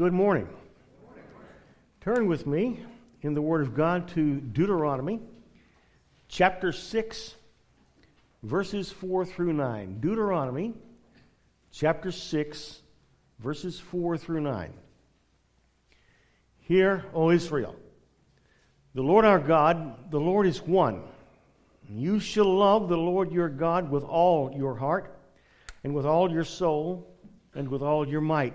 Good morning. Turn with me in the Word of God to Deuteronomy chapter 6, verses 4 through 9. Deuteronomy chapter 6, verses 4 through 9. Hear, O Israel, the Lord our God, the Lord is one. You shall love the Lord your God with all your heart, and with all your soul, and with all your might.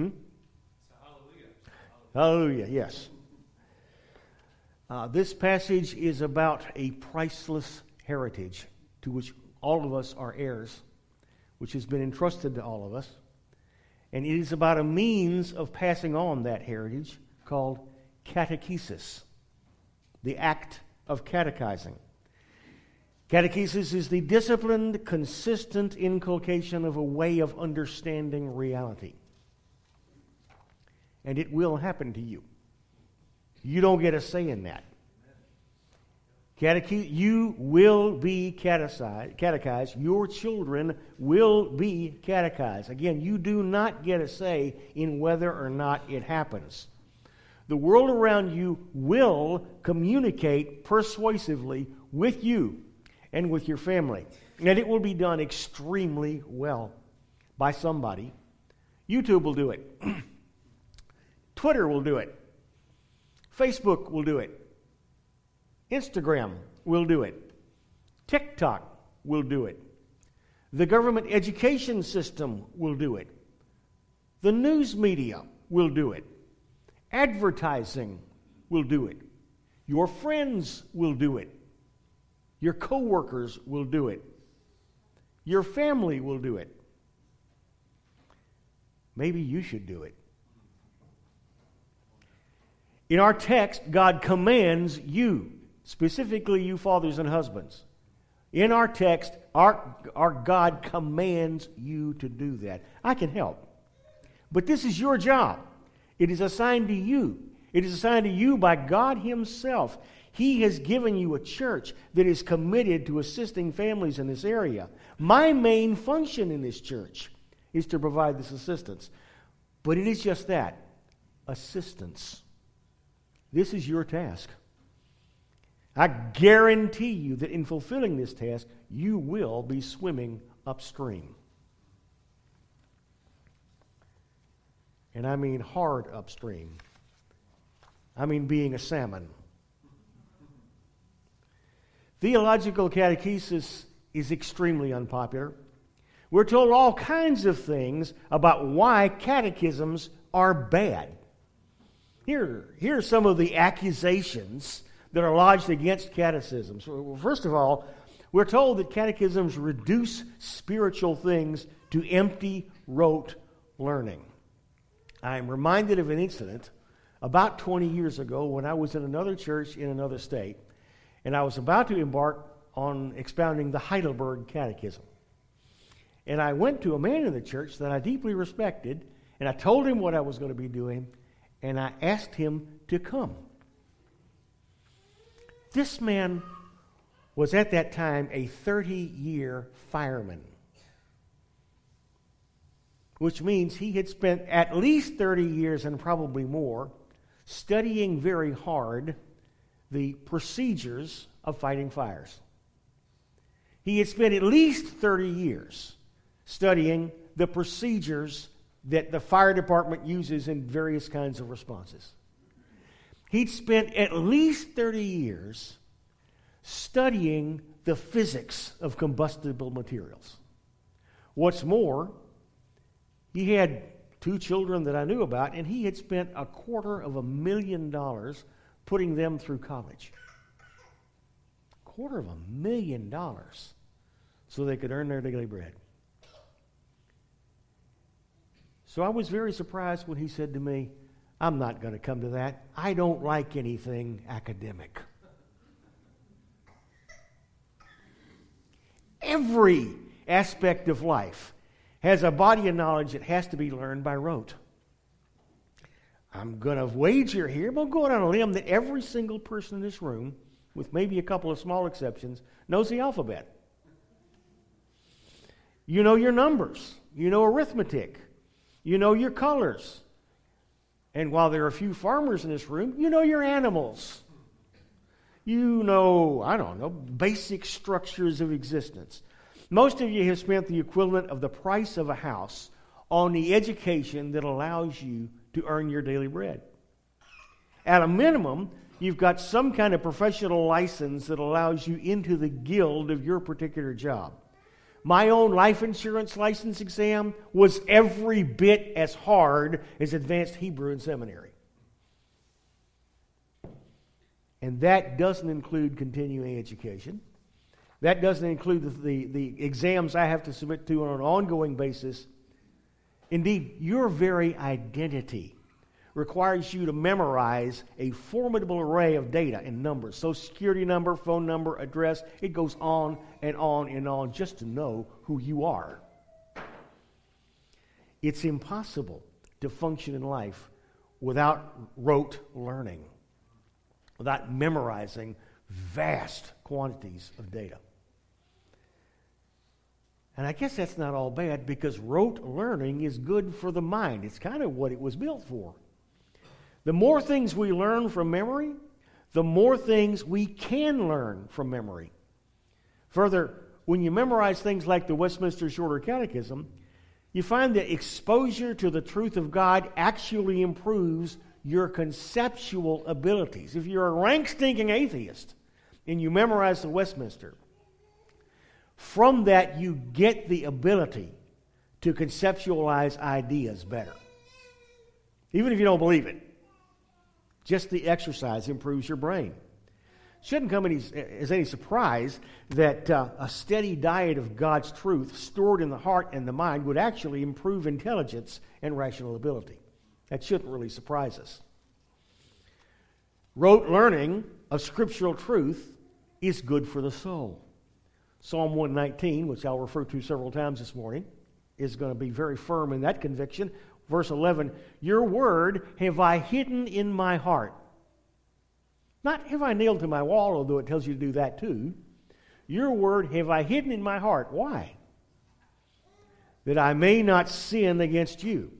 Hmm? Hallelujah. Hallelujah, yes. Uh, this passage is about a priceless heritage to which all of us are heirs, which has been entrusted to all of us. And it is about a means of passing on that heritage called catechesis, the act of catechizing. Catechesis is the disciplined, consistent inculcation of a way of understanding reality. And it will happen to you. You don't get a say in that. You will be catechized. Your children will be catechized. Again, you do not get a say in whether or not it happens. The world around you will communicate persuasively with you and with your family. And it will be done extremely well by somebody. YouTube will do it, Twitter will do it, Facebook will do it. Instagram will do it. TikTok will do it. The government education system will do it. The news media will do it. Advertising will do it. Your friends will do it. Your coworkers will do it. Your family will do it. Maybe you should do it. In our text, God commands you, specifically you fathers and husbands. In our text, our, our God commands you to do that. I can help. But this is your job. It is assigned to you. It is assigned to you by God Himself. He has given you a church that is committed to assisting families in this area. My main function in this church is to provide this assistance. But it is just that assistance. This is your task. I guarantee you that in fulfilling this task, you will be swimming upstream. And I mean hard upstream. I mean being a salmon. Theological catechesis is extremely unpopular. We're told all kinds of things about why catechisms are bad. Here, here are some of the accusations that are lodged against catechisms. First of all, we're told that catechisms reduce spiritual things to empty, rote learning. I'm reminded of an incident about 20 years ago when I was in another church in another state, and I was about to embark on expounding the Heidelberg Catechism. And I went to a man in the church that I deeply respected, and I told him what I was going to be doing, and I asked him to come. This man was at that time a 30 year fireman, which means he had spent at least 30 years and probably more studying very hard the procedures of fighting fires. He had spent at least 30 years studying the procedures that the fire department uses in various kinds of responses. He'd spent at least 30 years studying the physics of combustible materials. What's more, he had two children that I knew about, and he had spent a quarter of a million dollars putting them through college. Quarter of a million dollars so they could earn their daily bread. So I was very surprised when he said to me, I'm not going to come to that. I don't like anything academic. Every aspect of life has a body of knowledge that has to be learned by rote. I'm going to wager here, I'm going on a limb that every single person in this room, with maybe a couple of small exceptions, knows the alphabet. You know your numbers, you know arithmetic, you know your colors. And while there are a few farmers in this room, you know your animals. You know, I don't know, basic structures of existence. Most of you have spent the equivalent of the price of a house on the education that allows you to earn your daily bread. At a minimum, you've got some kind of professional license that allows you into the guild of your particular job. My own life insurance license exam was every bit as hard as advanced Hebrew in seminary. And that doesn't include continuing education. That doesn't include the, the, the, exams I have to submit to on an ongoing basis. Indeed, your very identity requires you to memorize a formidable array of data and numbers social security number, phone number, address. It goes on and on and on just to know who you are. It's impossible to function in life without rote learning, without memorizing vast quantities of data. And I guess that's not all bad because rote learning is good for the mind. It's kind of what it was built for. The more things we learn from memory, the more things we can learn from memory. Further, when you memorize things like the Westminster Shorter Catechism, you find that exposure to the truth of God actually improves your conceptual abilities. If you're a rank stinking atheist and you memorize the Westminster, from that you get the ability to conceptualize ideas better. Even if you don't believe it. Just the exercise improves your brain. Shouldn't come any, as any surprise that uh, a steady diet of God's truth stored in the heart and the mind would actually improve intelligence and rational ability. That shouldn't really surprise us. Rote learning of scriptural truth is good for the soul. Psalm 119, which I'll refer to several times this morning, is going to be very firm in that conviction. Verse 11 Your word have I hidden in my heart. Not have I nailed to my wall, although it tells you to do that too. Your word have I hidden in my heart. Why? That I may not sin against you.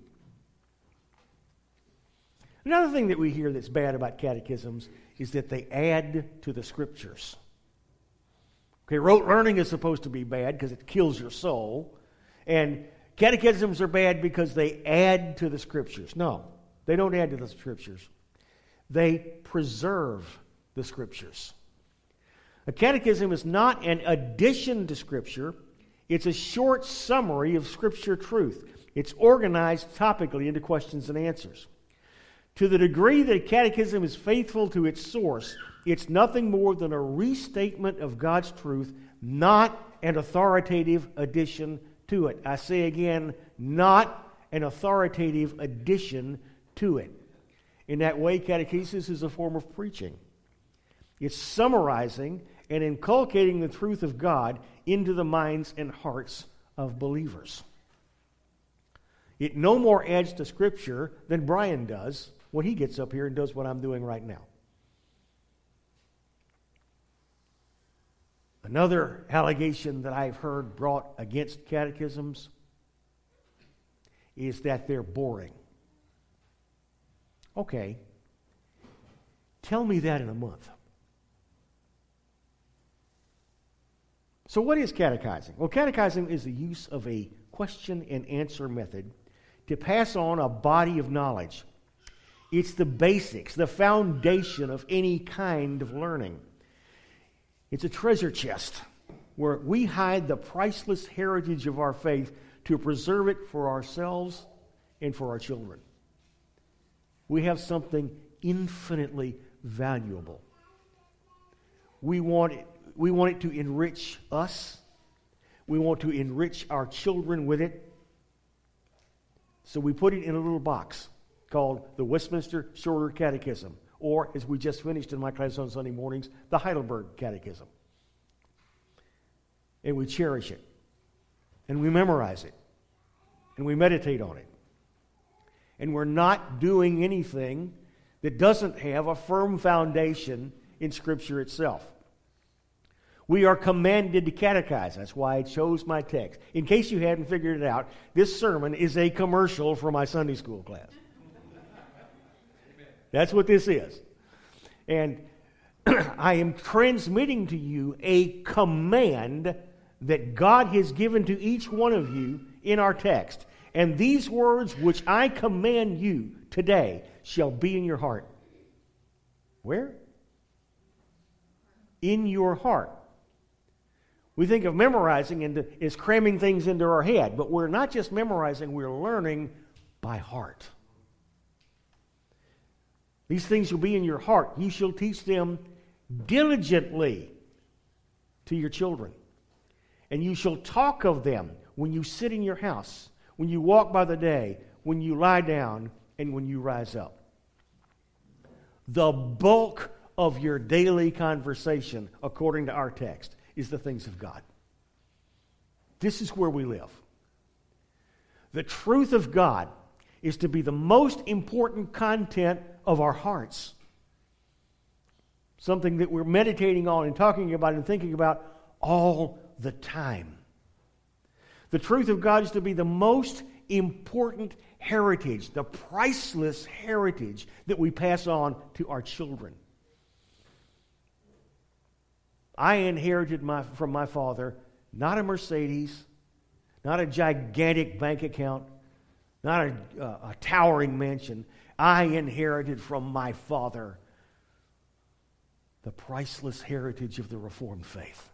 Another thing that we hear that's bad about catechisms is that they add to the scriptures. Okay, rote learning is supposed to be bad because it kills your soul. And Catechisms are bad because they add to the scriptures. No, they don't add to the scriptures, they preserve the scriptures. A catechism is not an addition to scripture, it's a short summary of scripture truth. It's organized topically into questions and answers. To the degree that a catechism is faithful to its source, it's nothing more than a restatement of God's truth, not an authoritative addition to it. I say again, not an authoritative addition to it. In that way, catechesis is a form of preaching. It's summarizing and inculcating the truth of God into the minds and hearts of believers. It no more adds to Scripture than Brian does when he gets up here and does what I'm doing right now. Another allegation that I've heard brought against catechisms is that they're boring. Okay, tell me that in a month. So, what is catechizing? Well, catechizing is the use of a question and answer method to pass on a body of knowledge. It's the basics, the foundation of any kind of learning. It's a treasure chest where we hide the priceless heritage of our faith to preserve it for ourselves and for our children. We have something infinitely valuable. We want it, we want it to enrich us. We want to enrich our children with it. So we put it in a little box called the Westminster Shorter Catechism, or as we just finished in my class on Sunday mornings, the Heidelberg Catechism. And we cherish it, and we memorize it, and we meditate on it. And we're not doing anything that doesn't have a firm foundation in Scripture itself. We are commanded to catechize. That's why I chose my text. In case you hadn't figured it out, this sermon is a commercial for my Sunday school class. That's what this is. And I am transmitting to you a command that God has given to each one of you in our text. And these words which I command you today shall be in your heart. Where? In your heart. We think of memorizing and is cramming things into our head, but we're not just memorizing, we're learning by heart. These things will be in your heart. You shall teach them diligently to your children. And you shall talk of them when you sit in your house, when you walk by the day, when you lie down, and when you rise up. The bulk of your daily conversation, according to our text, is the things of God. This is where we live. The truth of God is to be the most important content of our hearts. Something that we're meditating on and talking about and thinking about all the time. The truth of God is to be the most important heritage, the priceless heritage that we pass on to our children. I inherited my, from my father not a Mercedes, not a gigantic bank account, not a, uh, a towering mansion. I inherited from my father the priceless heritage of the Reformed faith.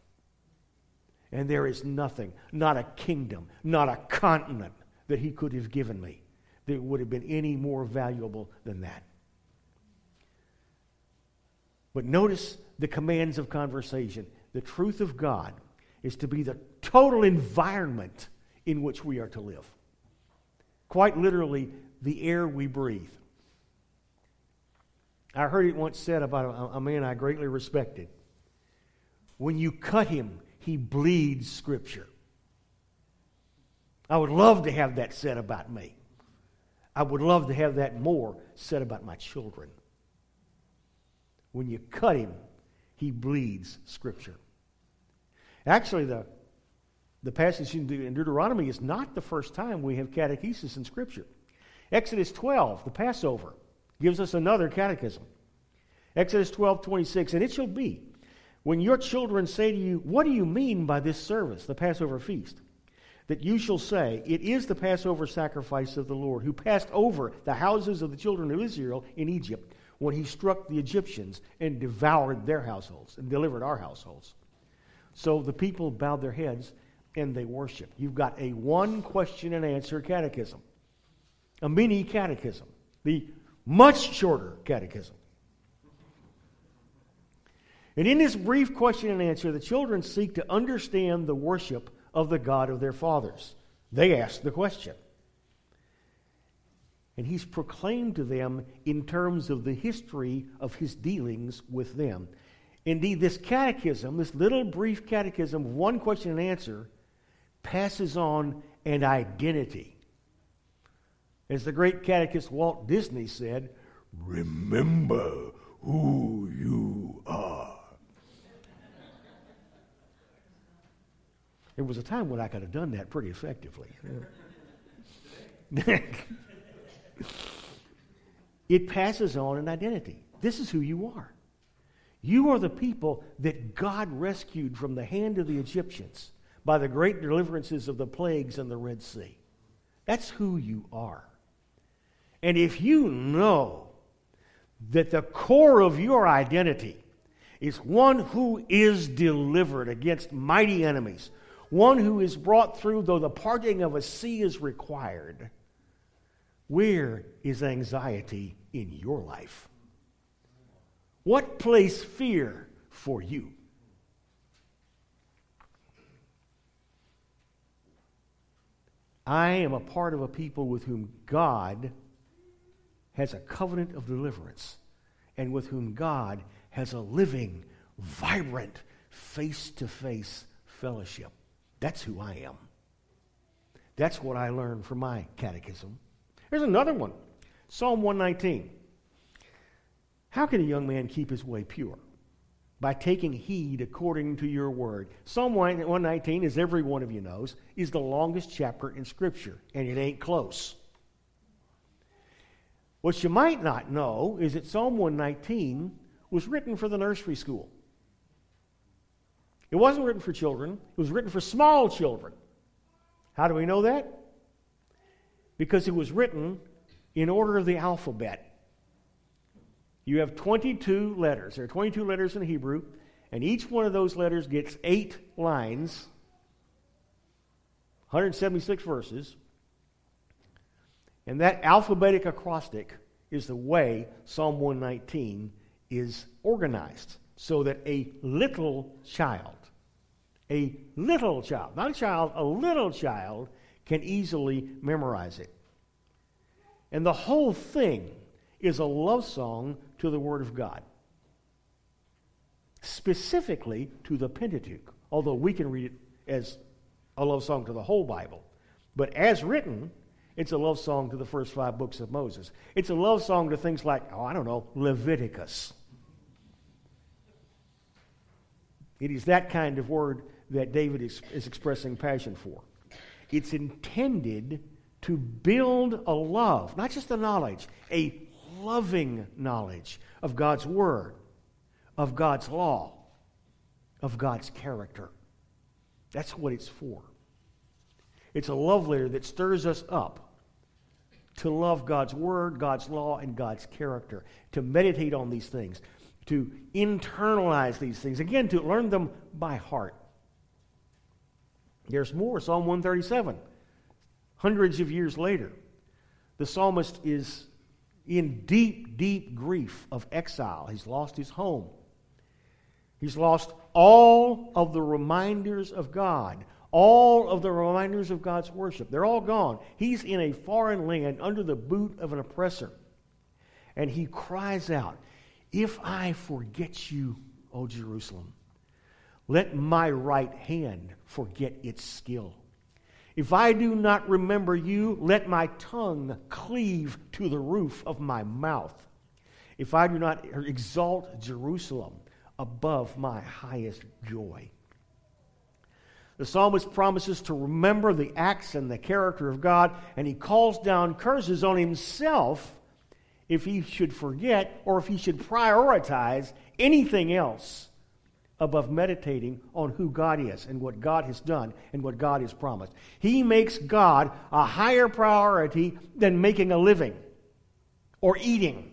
And there is nothing, not a kingdom, not a continent that he could have given me that would have been any more valuable than that. But notice the commands of conversation. The truth of God is to be the total environment in which we are to live. Quite literally, the air we breathe. I heard it once said about a, a man I greatly respected. When you cut him, he bleeds Scripture. I would love to have that said about me. I would love to have that more said about my children. When you cut him, he bleeds Scripture. Actually, the, the passage in Deuteronomy is not the first time we have catechesis in Scripture. Exodus 12, the Passover, gives us another catechism. Exodus 12, 26, and it shall be when your children say to you, What do you mean by this service, the Passover feast? That you shall say, It is the Passover sacrifice of the Lord, who passed over the houses of the children of Israel in Egypt when he struck the Egyptians and devoured their households and delivered our households. So the people bowed their heads and they worship. You've got a one question and answer catechism, a mini catechism, the much shorter catechism. And in this brief question and answer, the children seek to understand the worship of the God of their fathers. They ask the question and he's proclaimed to them in terms of the history of his dealings with them. Indeed, this catechism, this little brief catechism, one question and answer, passes on an identity. As the great catechist Walt Disney said, remember who you are. There was a time when I could have done that pretty effectively. it passes on an identity. This is who you are. You are the people that God rescued from the hand of the Egyptians by the great deliverances of the plagues in the Red Sea. That's who you are. And if you know that the core of your identity is one who is delivered against mighty enemies, one who is brought through though the parting of a sea is required, where is anxiety in your life? What place fear for you? I am a part of a people with whom God has a covenant of deliverance and with whom God has a living, vibrant, face to face fellowship. That's who I am. That's what I learned from my catechism. Here's another one Psalm 119. How can a young man keep his way pure? By taking heed according to your word. Psalm 119, as every one of you knows, is the longest chapter in Scripture, and it ain't close. What you might not know is that Psalm 119 was written for the nursery school. It wasn't written for children, it was written for small children. How do we know that? Because it was written in order of the alphabet. You have 22 letters. There are 22 letters in Hebrew, and each one of those letters gets eight lines, 176 verses. And that alphabetic acrostic is the way Psalm 119 is organized so that a little child, a little child, not a child, a little child can easily memorize it. And the whole thing is a love song to the Word of God, specifically to the Pentateuch, although we can read it as a love song to the whole Bible. But as written, it's a love song to the first five books of Moses. It's a love song to things like, oh, I don't know, Leviticus. It is that kind of word that David is, is expressing passion for. It's intended to build a love, not just a knowledge, a loving knowledge of God's Word, of God's law, of God's character. That's what it's for. It's a love letter that stirs us up to love God's Word, God's law, and God's character, to meditate on these things, to internalize these things, again, to learn them by heart. There's more. Psalm 137, hundreds of years later, the psalmist is in deep, deep grief of exile. He's lost his home. He's lost all of the reminders of God, all of the reminders of God's worship. They're all gone. He's in a foreign land under the boot of an oppressor. And he cries out, If I forget you, O Jerusalem, let my right hand forget its skill. If I do not remember you, let my tongue cleave to the roof of my mouth. If I do not exalt Jerusalem above my highest joy. The psalmist promises to remember the acts and the character of God, and he calls down curses on himself if he should forget or if he should prioritize anything else above meditating on who God is and what God has done and what God has promised. He makes God a higher priority than making a living or eating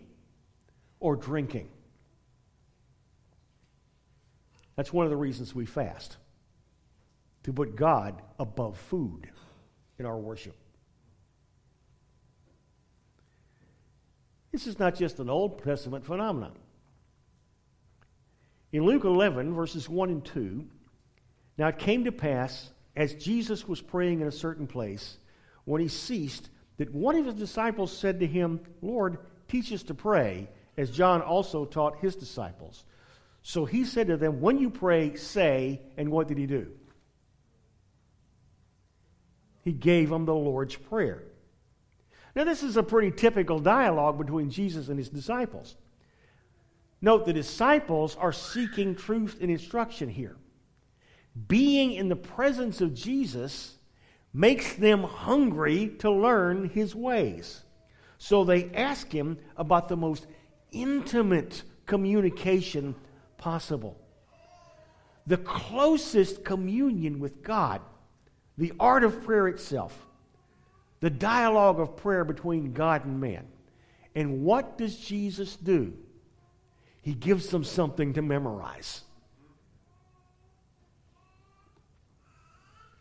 or drinking. That's one of the reasons we fast to put God above food in our worship. This is not just an Old Testament phenomenon. In Luke 11, verses 1 and 2, now it came to pass, as Jesus was praying in a certain place, when he ceased, that one of his disciples said to him, Lord, teach us to pray, as John also taught his disciples. So he said to them, When you pray, say, and what did he do? He gave them the Lord's Prayer. Now, this is a pretty typical dialogue between Jesus and his disciples. Note, the disciples are seeking truth and instruction here. Being in the presence of Jesus makes them hungry to learn his ways. So they ask him about the most intimate communication possible. The closest communion with God, the art of prayer itself, the dialogue of prayer between God and man. And what does Jesus do? He gives them something to memorize.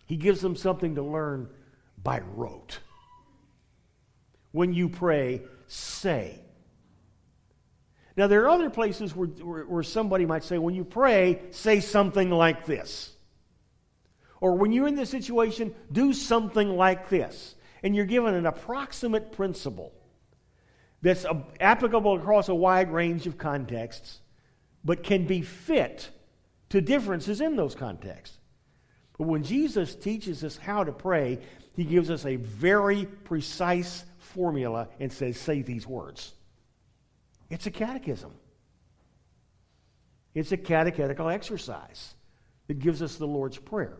He gives them something to learn by rote. When you pray, say. Now, there are other places where, where, where, somebody might say, when you pray, say something like this. Or when you're in this situation, do something like this. And you're given an approximate principle that's applicable across a wide range of contexts, but can be fit to differences in those contexts. But when Jesus teaches us how to pray, he gives us a very precise formula and says, say these words. It's a catechism. It's a catechetical exercise that gives us the Lord's Prayer.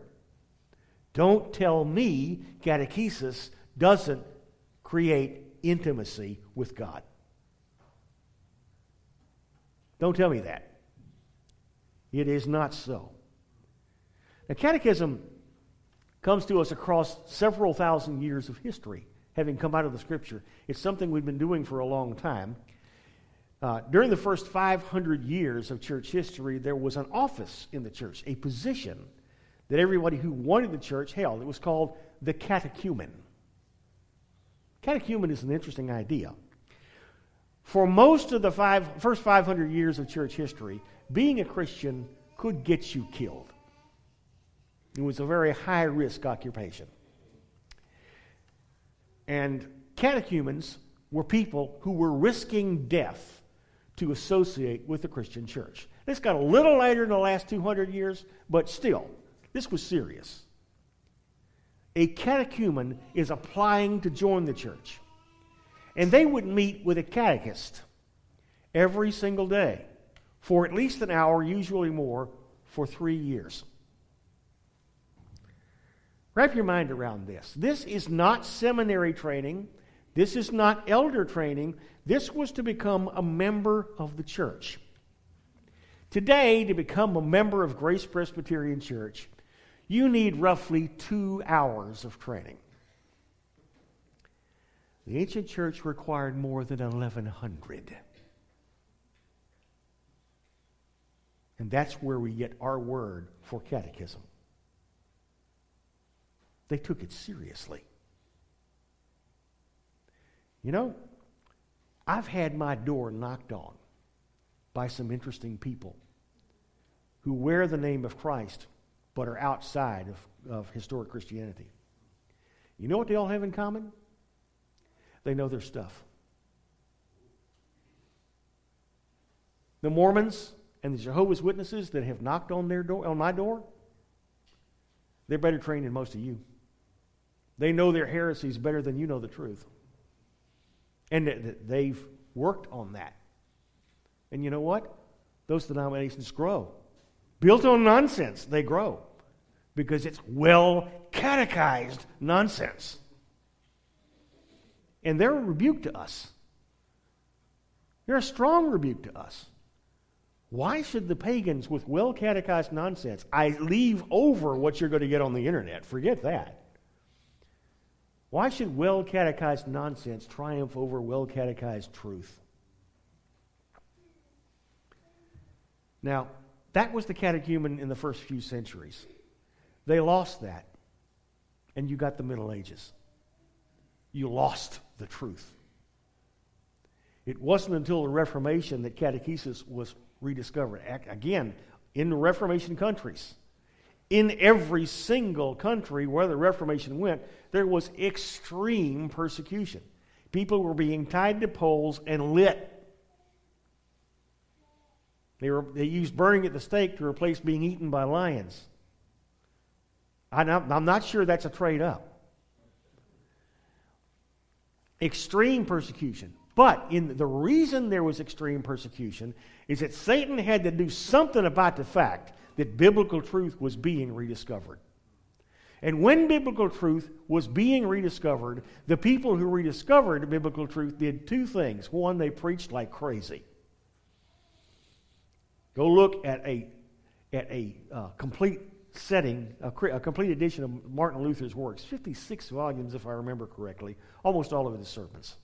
Don't tell me catechesis doesn't create intimacy with God. Don't tell me that. It is not so. Now, catechism comes to us across several thousand years of history, having come out of the Scripture. It's something we've been doing for a long time. Uh, during the first 500 years of church history, there was an office in the church, a position that everybody who wanted the church held. It was called the catechumen. Catechumen is an interesting idea. For most of the five, first 500 years of church history, being a Christian could get you killed. It was a very high risk occupation. And catechumens were people who were risking death to associate with the Christian church. This got a little later in the last 200 years, but still, this was serious. A catechumen is applying to join the church. And they would meet with a catechist every single day for at least an hour, usually more, for three years. Wrap your mind around this. This is not seminary training. This is not elder training. This was to become a member of the church. Today, to become a member of Grace Presbyterian Church, you need roughly two hours of training. The ancient church required more than 1,100. And that's where we get our word for catechism. They took it seriously. You know, I've had my door knocked on by some interesting people who wear the name of Christ but are outside of, of historic Christianity. You know what they all have in common? They know their stuff. The Mormons and the Jehovah's Witnesses that have knocked on their door on my door, they're better trained than most of you. They know their heresies better than you know the truth. And they've worked on that. And you know what? Those denominations grow. Built on nonsense, they grow because it's well catechized nonsense. And they're a rebuke to us. They're a strong rebuke to us. Why should the pagans with well catechized nonsense, I leave over what you're going to get on the internet? Forget that. Why should well catechized nonsense triumph over well catechized truth? Now, that was the catechumen in the first few centuries. They lost that, and you got the Middle Ages. You lost the truth. It wasn't until the Reformation that catechesis was rediscovered. Again, in the Reformation countries, in every single country where the Reformation went, there was extreme persecution. People were being tied to poles and lit. They, were, they used burning at the stake to replace being eaten by lions. I'm not sure that's a trade up. Extreme persecution. But in the reason there was extreme persecution is that Satan had to do something about the fact that biblical truth was being rediscovered. And when biblical truth was being rediscovered, the people who rediscovered biblical truth did two things. One, they preached like crazy. Go look at a, at a uh, complete setting, a, a, complete edition of Martin Luther's works, 56 volumes, if I remember correctly, almost all of his sermons.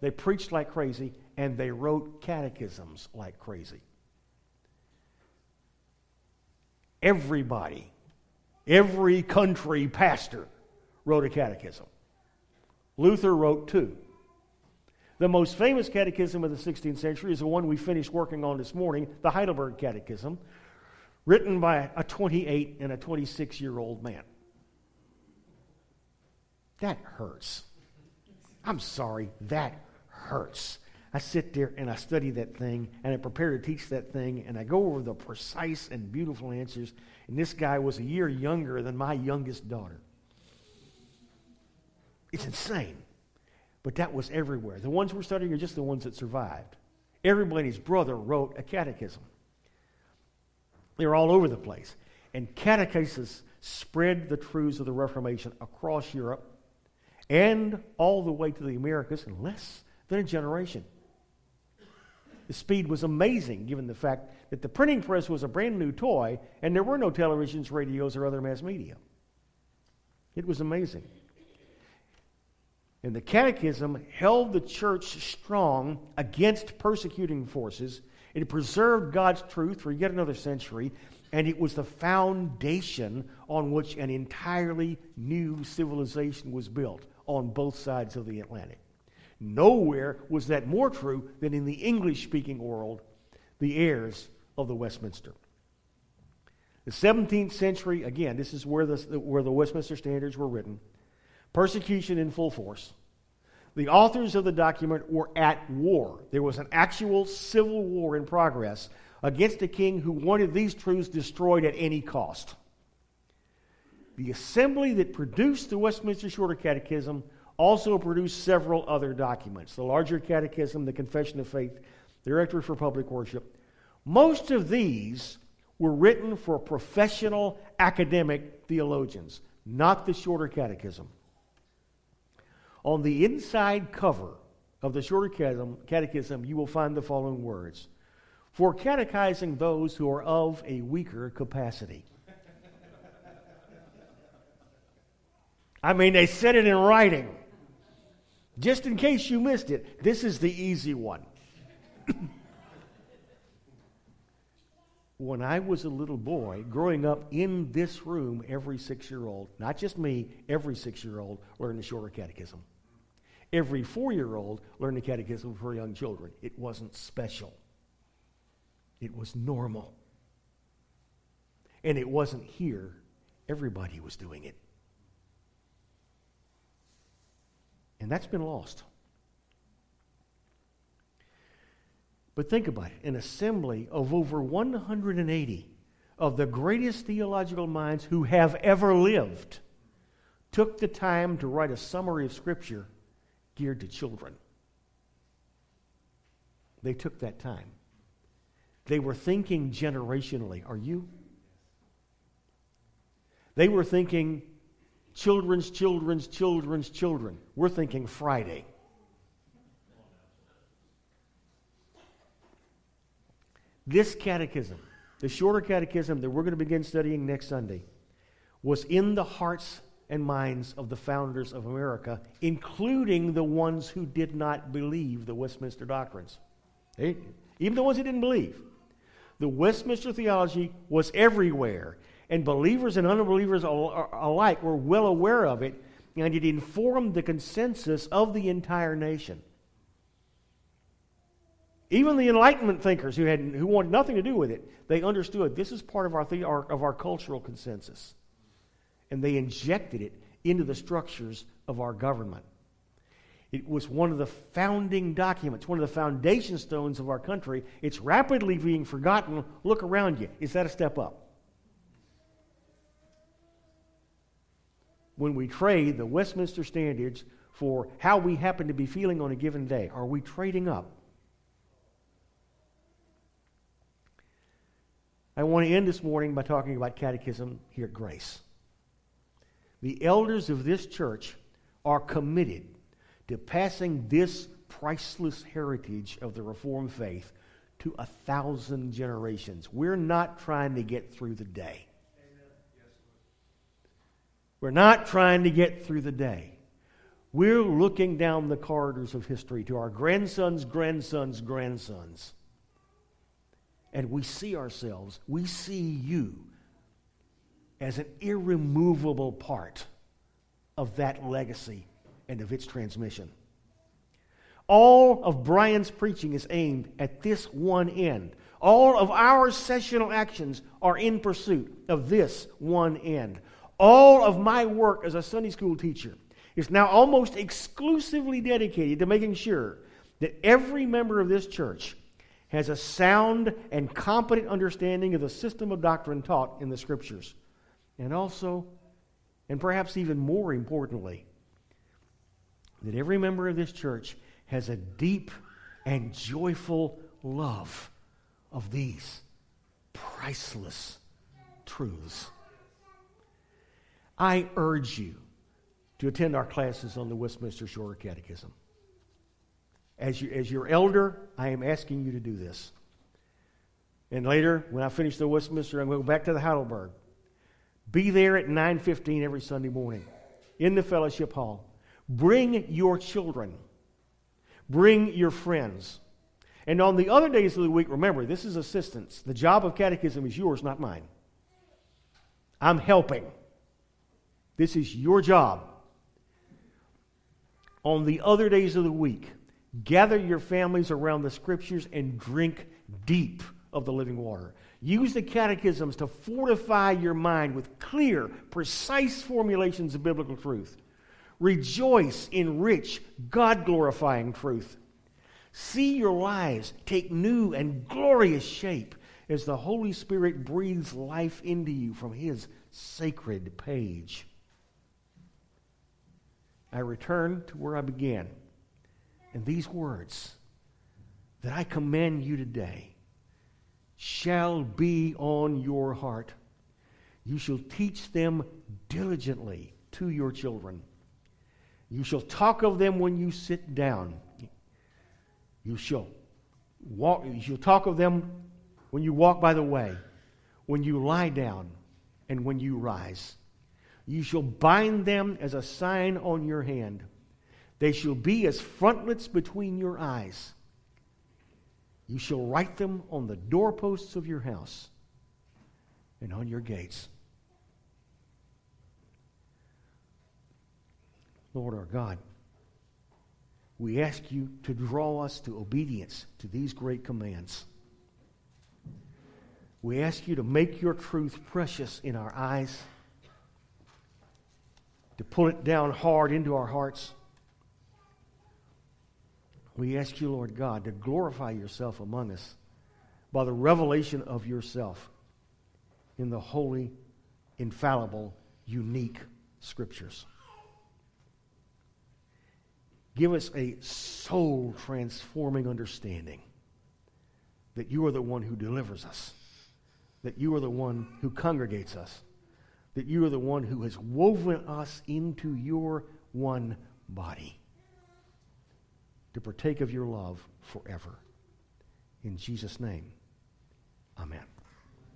They preached like crazy, and they wrote catechisms like crazy. Everybody, every country pastor wrote a catechism. Luther wrote two. The most famous catechism of the 16th century is the one we finished working on this morning, the Heidelberg Catechism, written by a 28 and a 26 year old man. That hurts. I'm sorry, that hurts. I sit there and I study that thing and I prepare to teach that thing and I go over the precise and beautiful answers. And this guy was a year younger than my youngest daughter. It's insane. But that was everywhere. The ones we're studying are just the ones that survived. Everybody's brother wrote a catechism. They were all over the place. And catechesis spread the truths of the Reformation across Europe and all the way to the Americas in less than a generation. The speed was amazing given the fact that the printing press was a brand new toy and there were no televisions, radios, or other mass media. It was amazing. And the Catechism held the church strong against persecuting forces. It preserved God's truth for yet another century, and it was the foundation on which an entirely new civilization was built on both sides of the Atlantic. Nowhere was that more true than in the English speaking world, the heirs of the Westminster. The 17th century, again, this is where the, where the Westminster Standards were written, persecution in full force. The authors of the document were at war. There was an actual civil war in progress against a king who wanted these truths destroyed at any cost. The assembly that produced the Westminster Shorter Catechism also produced several other documents the larger catechism, the Confession of Faith, the Directory for Public Worship. Most of these were written for professional academic theologians, not the Shorter Catechism. On the inside cover of the Shorter Catechism, you will find the following words For catechizing those who are of a weaker capacity. I mean, they said it in writing. Just in case you missed it, this is the easy one. when I was a little boy, growing up in this room, every six year old, not just me, every six year old learned the shorter catechism. Every four year old learned the catechism for young children. It wasn't special, it was normal. And it wasn't here, everybody was doing it. And that's been lost. But think about it an assembly of over 180 of the greatest theological minds who have ever lived took the time to write a summary of Scripture geared to children. They took that time. They were thinking generationally. Are you? They were thinking children's children's children's children. We're thinking Friday. This catechism, the shorter catechism that we're going to begin studying next Sunday, was in the hearts and minds of the founders of America, including the ones who did not believe the Westminster doctrines. They, even the ones who didn't believe. The Westminster theology was everywhere. And believers and unbelievers alike were well aware of it, and it informed the consensus of the entire nation. Even the Enlightenment thinkers who, had, who wanted nothing to do with it, they understood this is part of our, the, our, of our cultural consensus. And they injected it into the structures of our government. It was one of the founding documents, one of the foundation stones of our country. It's rapidly being forgotten. Look around you. Is that a step up? when we trade the Westminster Standards for how we happen to be feeling on a given day? Are we trading up? I want to end this morning by talking about catechism here at Grace. The elders of this church are committed to passing this priceless heritage of the Reformed faith to a thousand generations. We're not trying to get through the day. We're not trying to get through the day. We're looking down the corridors of history to our grandsons, grandsons, grandsons. And we see ourselves, we see you as an irremovable part of that legacy and of its transmission. All of Brian's preaching is aimed at this one end. All of our sessional actions are in pursuit of this one end. All of my work as a Sunday school teacher is now almost exclusively dedicated to making sure that every member of this church has a sound and competent understanding of the system of doctrine taught in the Scriptures. And also, and perhaps even more importantly, that every member of this church has a deep and joyful love of these priceless truths. I urge you to attend our classes on the Westminster Shorter Catechism. As, you, as your elder, I am asking you to do this. And later, when I finish the Westminster, I'm going to go back to the Heidelberg. Be there at 9:15 every Sunday morning in the fellowship hall. Bring your children. Bring your friends. And on the other days of the week, remember, this is assistance. The job of catechism is yours, not mine. I'm helping. This is your job. On the other days of the week, gather your families around the scriptures and drink deep of the living water. Use the catechisms to fortify your mind with clear, precise formulations of biblical truth. Rejoice in rich, God glorifying truth. See your lives take new and glorious shape as the Holy Spirit breathes life into you from His sacred page. I return to where I began. And these words that I command you today shall be on your heart. You shall teach them diligently to your children. You shall talk of them when you sit down. You shall walk, you shall talk of them when you walk by the way, when you lie down, and when you rise. You shall bind them as a sign on your hand. They shall be as frontlets between your eyes. You shall write them on the doorposts of your house and on your gates. Lord our God, we ask you to draw us to obedience to these great commands. We ask you to make your truth precious in our eyes to pull it down hard into our hearts. We ask you, Lord God, to glorify yourself among us by the revelation of yourself in the holy, infallible, unique scriptures. Give us a soul transforming understanding that you are the one who delivers us, that you are the one who congregates us that you are the one who has woven us into your one body to partake of your love forever. In Jesus' name, amen.